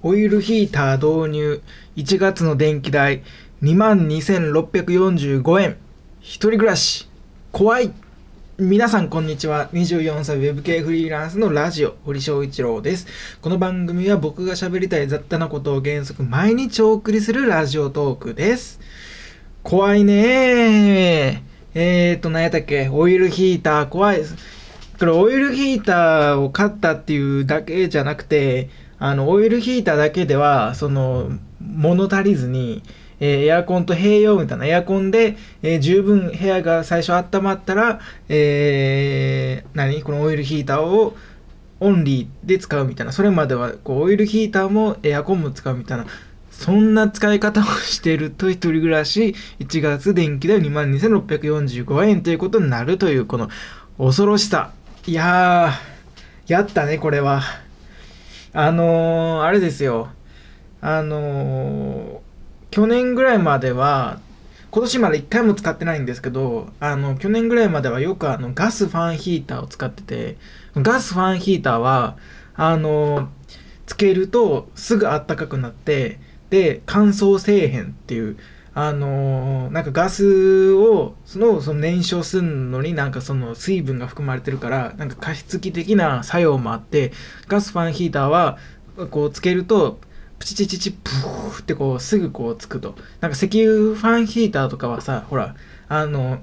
オイルヒーター導入。1月の電気代。22,645円。一人暮らし。怖い。皆さんこんにちは。24歳。ウェブ系フリーランスのラジオ。堀翔一郎です。この番組は僕が喋りたい。雑多なことを原則。毎日お送りするラジオトークです。怖いね。えーと何やったっけ？オイルヒーター怖い。ですこれオイルヒーターを買ったっていうだけじゃなくてあの、オイルヒーターだけでは、その、物足りずに、えー、エアコンと併用みたいな、エアコンで、えー、十分部屋が最初温まったら、えー、何？このオイルヒーターをオンリーで使うみたいな、それまでは、こう、オイルヒーターもエアコンも使うみたいな、そんな使い方をしてると一人暮らし、1月電気代22,645円ということになるという、この恐ろしさ。いやー、やったね、これは。あのー、あれですよ。あのー、去年ぐらいまでは、今年まで1回も使ってないんですけど、あの、去年ぐらいまではよくあの、ガスファンヒーターを使ってて、ガスファンヒーターは、あの、つけるとすぐあったかくなって、で、乾燥せえへんっていう、あのー、なんかガスをそのその燃焼するのになんかその水分が含まれてるからなんか加湿器的な作用もあってガスファンヒーターはこうつけるとプチチチチプーってこうすぐこうつくと。なんか石油ファンヒーターとかはさほらあの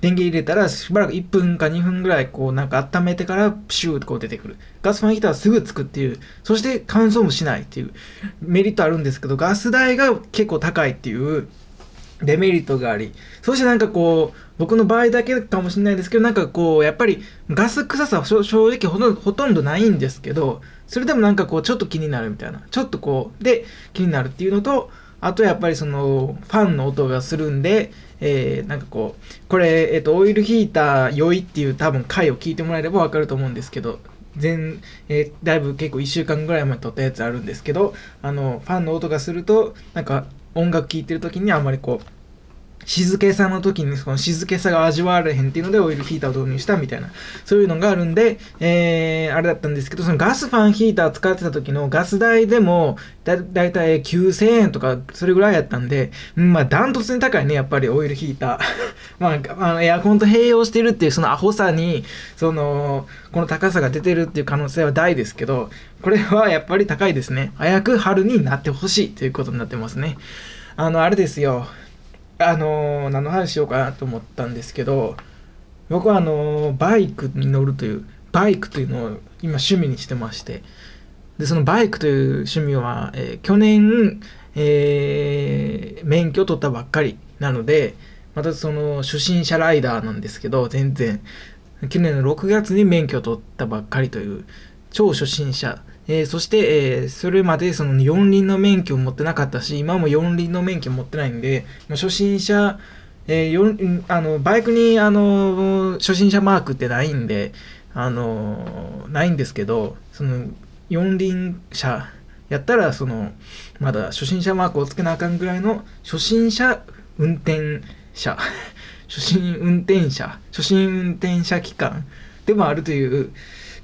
電源入れたらしばらく1分か2分ぐらいこうなんか温めてからプシューってこう出てくる。ガスファンヒーターはすぐつくっていう、そして乾燥もしないっていう。メリットあるんですけど、ガス代が結構高いっていうデメリットがあり、そしてなんかこう、僕の場合だけかもしれないですけど、なんかこう、やっぱりガス臭さは正直ほとほとんどないんですけど、それでもなんかこう、ちょっと気になるみたいな。ちょっとこう、で、気になるっていうのと、あとやっぱりその、ファンの音がするんで、えー、なんかこう、これ、えっ、ー、と、オイルヒーター良いっていう多分回を聞いてもらえればわかると思うんですけど、全、えー、だいぶ結構1週間ぐらい前に撮ったやつあるんですけど、あの、ファンの音がすると、なんか、音楽聴いてる時にあんまりこう静けさの時にその静けさが味わわれへんっていうのでオイルヒーターを導入したみたいなそういうのがあるんで、えー、あれだったんですけどそのガスファンヒーター使ってた時のガス代でもだだいたい9000円とかそれぐらいやったんで、うん、まあダントツに高いねやっぱりオイルヒーター。まああのエアコンと併用してるっていうそのアホさにそのこの高さが出てるっていう可能性は大ですけどこれはやっぱり高いですね。早く春になってほしいということになってますね。あのあれですよ。あのー、何の話しようかなと思ったんですけど僕はあのー、バイクに乗るというバイクというのを今趣味にしてましてでそのバイクという趣味は、えー、去年、え、免許取ったばっかりなのでまたその初心者ライダーなんですけど全然。去年の6月に免許取ったばっかりという超初心者えー、そして、えー、それまでその四輪の免許を持ってなかったし、今も四輪の免許を持ってないんで、まあ、初心者、えー、あのバイクにあの初心者マークってないんで、あのないんですけど、その四輪車やったら、そのまだ初心者マークをつけなあかんぐらいの初心者運転者、初心運転者、初心運転者機関でもあるという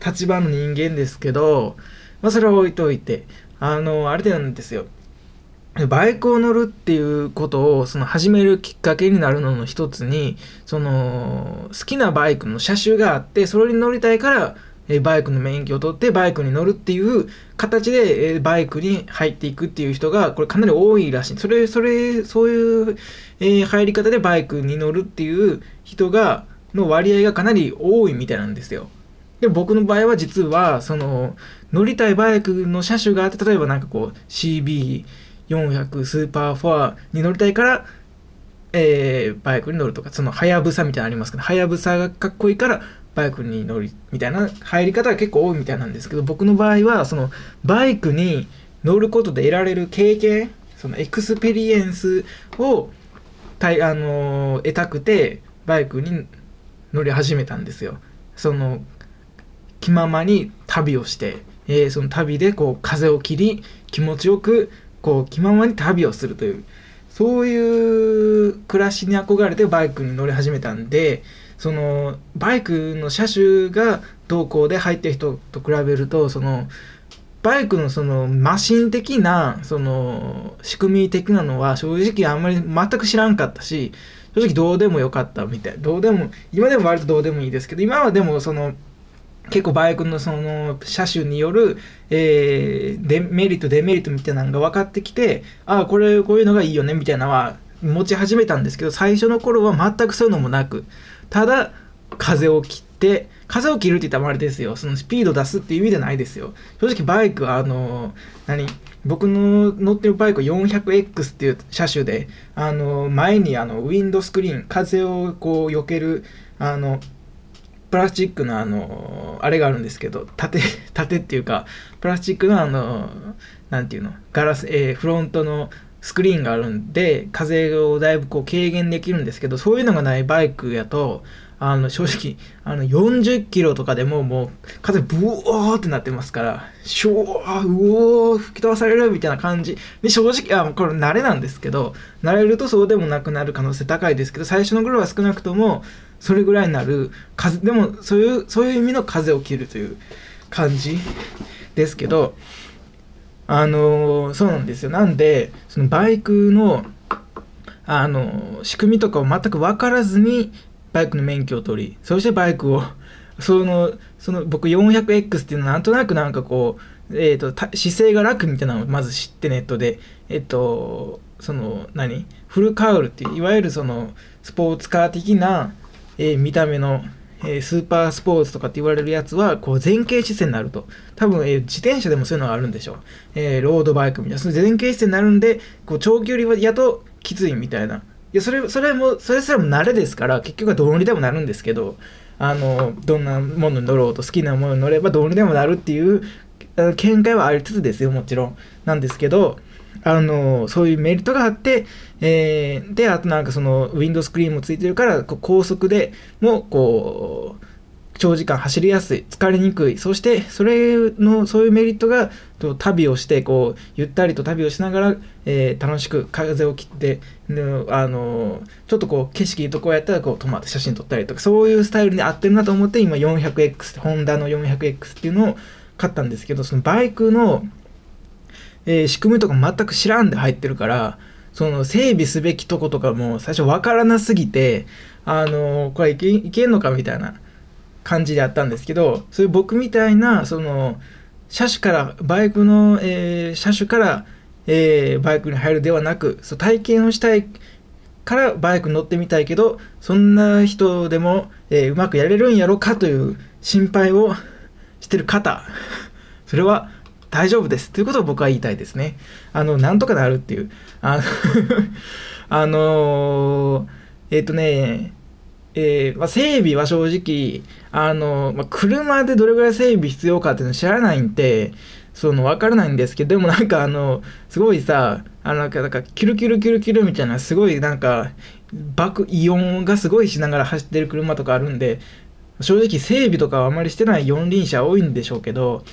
立場の人間ですけど、まあ、それは置いといて、あの、あれなんですよ。バイクを乗るっていうことをその始めるきっかけになるのの一つにその好きなバイクの車種があってそれに乗りたいからバイクの免許を取ってバイクに乗るっていう形でバイクに入っていくっていう人がこれかなり多いらしいそれそれそういうえ入り方でバイクに乗るっていう人がの割合がかなり多いみたいなんですよで僕の場合は実はその乗りたいバイクの車種があって例えばなんかこう CB400 スーパーフォアに乗りたいから、えー、バイクに乗るとかそのはやぶさみたいなのありますけどはやぶさがかっこいいからバイクに乗りみたいな入り方が結構多いみたいなんですけど僕の場合はそのバイクに乗ることで得られる経験その experienceをたい、あのー、得たくてバイクに乗り始めたんですよ。その気ままに旅をして、えー、その旅でこう風を切り気持ちよくこう気ままに旅をするというそういう暮らしに憧れてバイクに乗り始めたんでそのバイクの車種が同行で入ってる人と比べるとそのバイクのそのマシン的なその仕組み的なのは正直あんまり全く知らんかったし正直どうでもよかったみたい。どうでも今でも割とどうでもいいですけど今はでもその結構バイクのその車種による、えー、デメリットデメリットみたいなのが分かってきてああこれこういうのがいいよねみたいなのは持ち始めたんですけど最初の頃は全くそういうのもなくただ風を切って風を切るって言ったらあれですよ。そのスピード出すっていう意味じゃないですよ。正直バイクはあの何僕の乗ってるバイクは 400X っていう車種であの前にあのウィンドスクリーン風をこう避けるあのプラスチックのあのあれがあるんですけど縦縦 っていうかプラスチックのあの何ていうのガラス、えー、フロントのスクリーンがあるんで風をだいぶこう軽減できるんですけどそういうのがないバイクやとあの正直あの40キロとかでももう風ブオーってなってますからショーうおー吹き飛ばされるみたいな感じ。で正直あこれ慣れなんですけど慣れるとそうでもなくなる可能性高いですけど最初の頃は少なくともそれぐらいになる風でもそういうそういう意味の風を切るという感じですけどあのー、そうなんですよ。なんでそのバイクのあの仕組みとかを全く分からずにバイクの免許を取りそしてバイクを そのその僕 400X っていうのはなんとなくなんかこう、えーと、姿勢が楽みたいなのをまず知ってネットでえっ、ー、とその何？フルカウルっていういわゆるそのスポーツカー的な、えー、見た目の、えー、スーパースポーツとかって言われるやつはこう前傾姿勢になると。多分、え自転車でもそういうのがあるんでしょう、えロードバイクみたいな。その前傾姿勢になるんでこう長距離はやときついみたいな。やそれそれもそれすらも慣れですから結局はどうにでもなるんですけどあのどんなものに乗ろうと好きなものに乗ればどうにでもなるっていう見解はありつつですよもちろん。なんですけどあのそういうメリットがあって、えー、であとなんかそのウィンドスクリーンもついてるから高速でもこう長時間走りやすい疲れにくい。そしてそれのそういうメリットがと旅をしてこうゆったりと旅をしながら、えー、楽しく風を切ってあのちょっとこう景色いいとこやったらこう止まって写真撮ったりとかそういうスタイルに合ってるなと思って今 400X ホンダの 400X っていうのを買ったんですけどそのバイクの、えー、仕組みとか全く知らんで入ってるからその整備すべきとことかも最初分からなすぎてあのこれいけいけんのかみたいな。感じであったんですけどそういう僕みたいなその車種からバイクの、えー、車種から、えー、バイクに入るではなくそう体験をしたいからバイク乗ってみたいけどそんな人でも、えー、うまくやれるんやろかという心配をしてる方。それは大丈夫です。ということを僕は言いたいですね。あのなんとかなるっていう。あの あのー、えっ、とねえー、まあ、整備は正直、あの、まあ、車でどれぐらい整備必要かっていうの知らないんで、その、わからないんですけど、でもなんかあの、すごいさ、あの、なんか、キュルキュルキュルキュルみたいな、すごいなんか、爆、イオンがすごいしながら走ってる車とかあるんで、正直整備とかはあまりしてない四輪車多いんでしょうけど、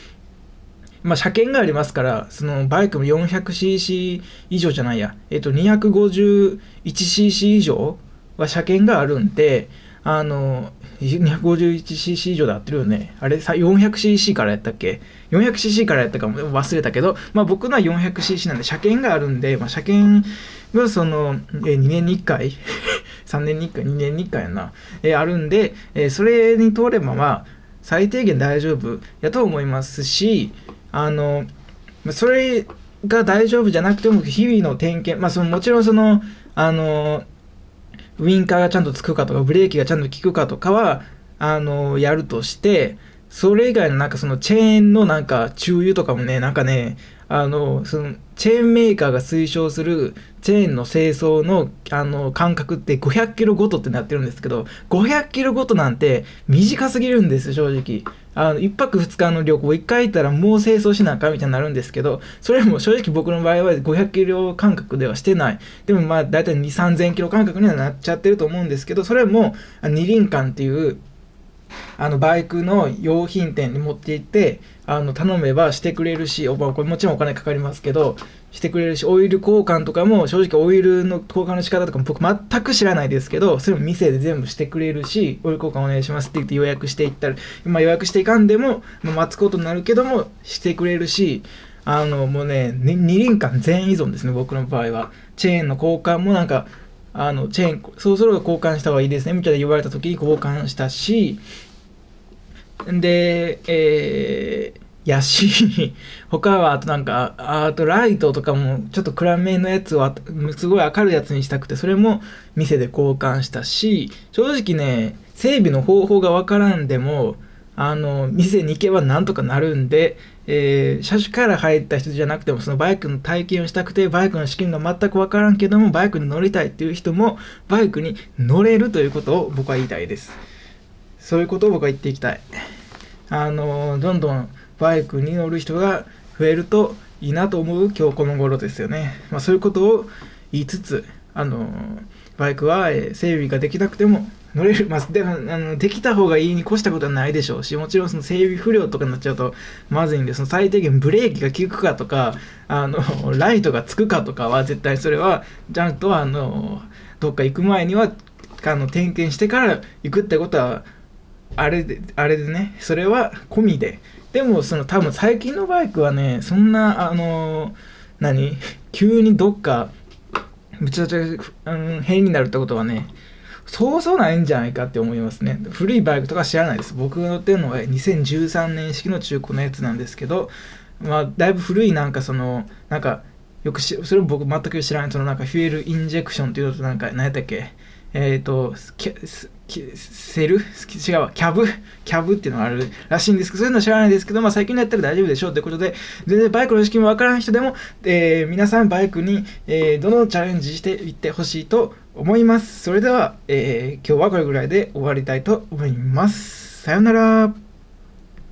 まあ、車検がありますから、そのバイクも 400cc 以上じゃないや、えっと、251cc 以上は車検があるんで、あの、251cc 以上で合ってるよね。あれ、400cc からやったっけ ?400cc からやったかも忘れたけど、まあ僕のは 400cc なんで、車検があるんで、まあ車検がその、え2年に1回？3年に1回、2年に1回やな、えあるんで、えそれに通ればまあ、最低限大丈夫やと思いますし、あの、それが大丈夫じゃなくても、日々の点検、まあそのもちろんその、あの、ウインカーがちゃんとつくかとか、ブレーキがちゃんと効くかとかは、あの、やるとして、それ以外のなんかそのチェーンのなんか注油とかもね、なんかね、あの、そのチェーンメーカーが推奨するチェーンの清掃のあの間隔って500キロごとってなってるんですけど、500キロごとなんて短すぎるんです正直。あの1泊2日の旅行1回行ったらもう清掃しなあかんみたいになるんですけどそれも正直僕の場合は500キロ間隔ではしてないでもまあ大体2 3 0 0 0キロ間隔にはなっちゃってると思うんですけどそれも二輪館っていうあのバイクの用品店に持って行ってあの頼めばしてくれるしおこれもちろんお金かかりますけどしてくれるしオイル交換とかも正直オイルの交換の仕方とかも僕全く知らないですけどそれも店で全部してくれるしオイル交換お願いしますって言って予約していったら、まあ、予約していかんでも、まあ、待つことになるけどもしてくれるしあのもうね二輪館全依存ですね僕の場合は。チェーンの交換もなんかあのチェーンそろそろ交換した方がいいですねみたいな言われた時に交換したしで、えー、やし、他はあとなんか、あとライトとかもちょっと暗めのやつをすごい明るいやつにしたくて、それも店で交換したし、正直ね、整備の方法がわからんでも、あの、店に行けばなんとかなるんで、えー、車種から入った人じゃなくても、そのバイクの体験をしたくて、バイクの資金が全くわからんけども、バイクに乗りたいっていう人も、バイクに乗れるということを僕は言いたいです。そういうことを僕は言っていきたい。あの、どんどんバイクに乗る人が増えるといいなと思う今日この頃ですよね。まあ、そういうことを言いつつ、あの、バイクは整備ができなくても乗れる、まあ、でもあのできた方がいいに越したことはないでしょうし、もちろんその整備不良とかになっちゃうとまずいんで、その最低限ブレーキが効くかとか、あのライトがつくかとかは絶対それはちゃんとあのどっか行く前にはあの点検してから行くってことはあれであれでねそれは込みで。でもその多分最近のバイクはねそんなあの何？急にどっかむちゃくちゃ、うん、変になるってことはねそうそうないんじゃないかって思いますね。古いバイクとか知らないです。僕が乗ってるのは2013年式の中古のやつなんですけど、まあ、だいぶ古いなんかその、なんか、よくし、それも僕全く知らない、そのなんかフュエルインジェクションっていうのとなんか、何やったっけ？えっ、ー、と、セル？違うわキャブ？キャブっていうのがあるらしいんですけど、そういうの知らないですけど、まあ最近のやったら大丈夫でしょうということで、全然バイクの意識もわからん人でも、えー、皆さんバイクに、えー、どのチャレンジしていってほしいと思います。それでは、えー、今日はこれぐらいで終わりたいと思います。さようなら。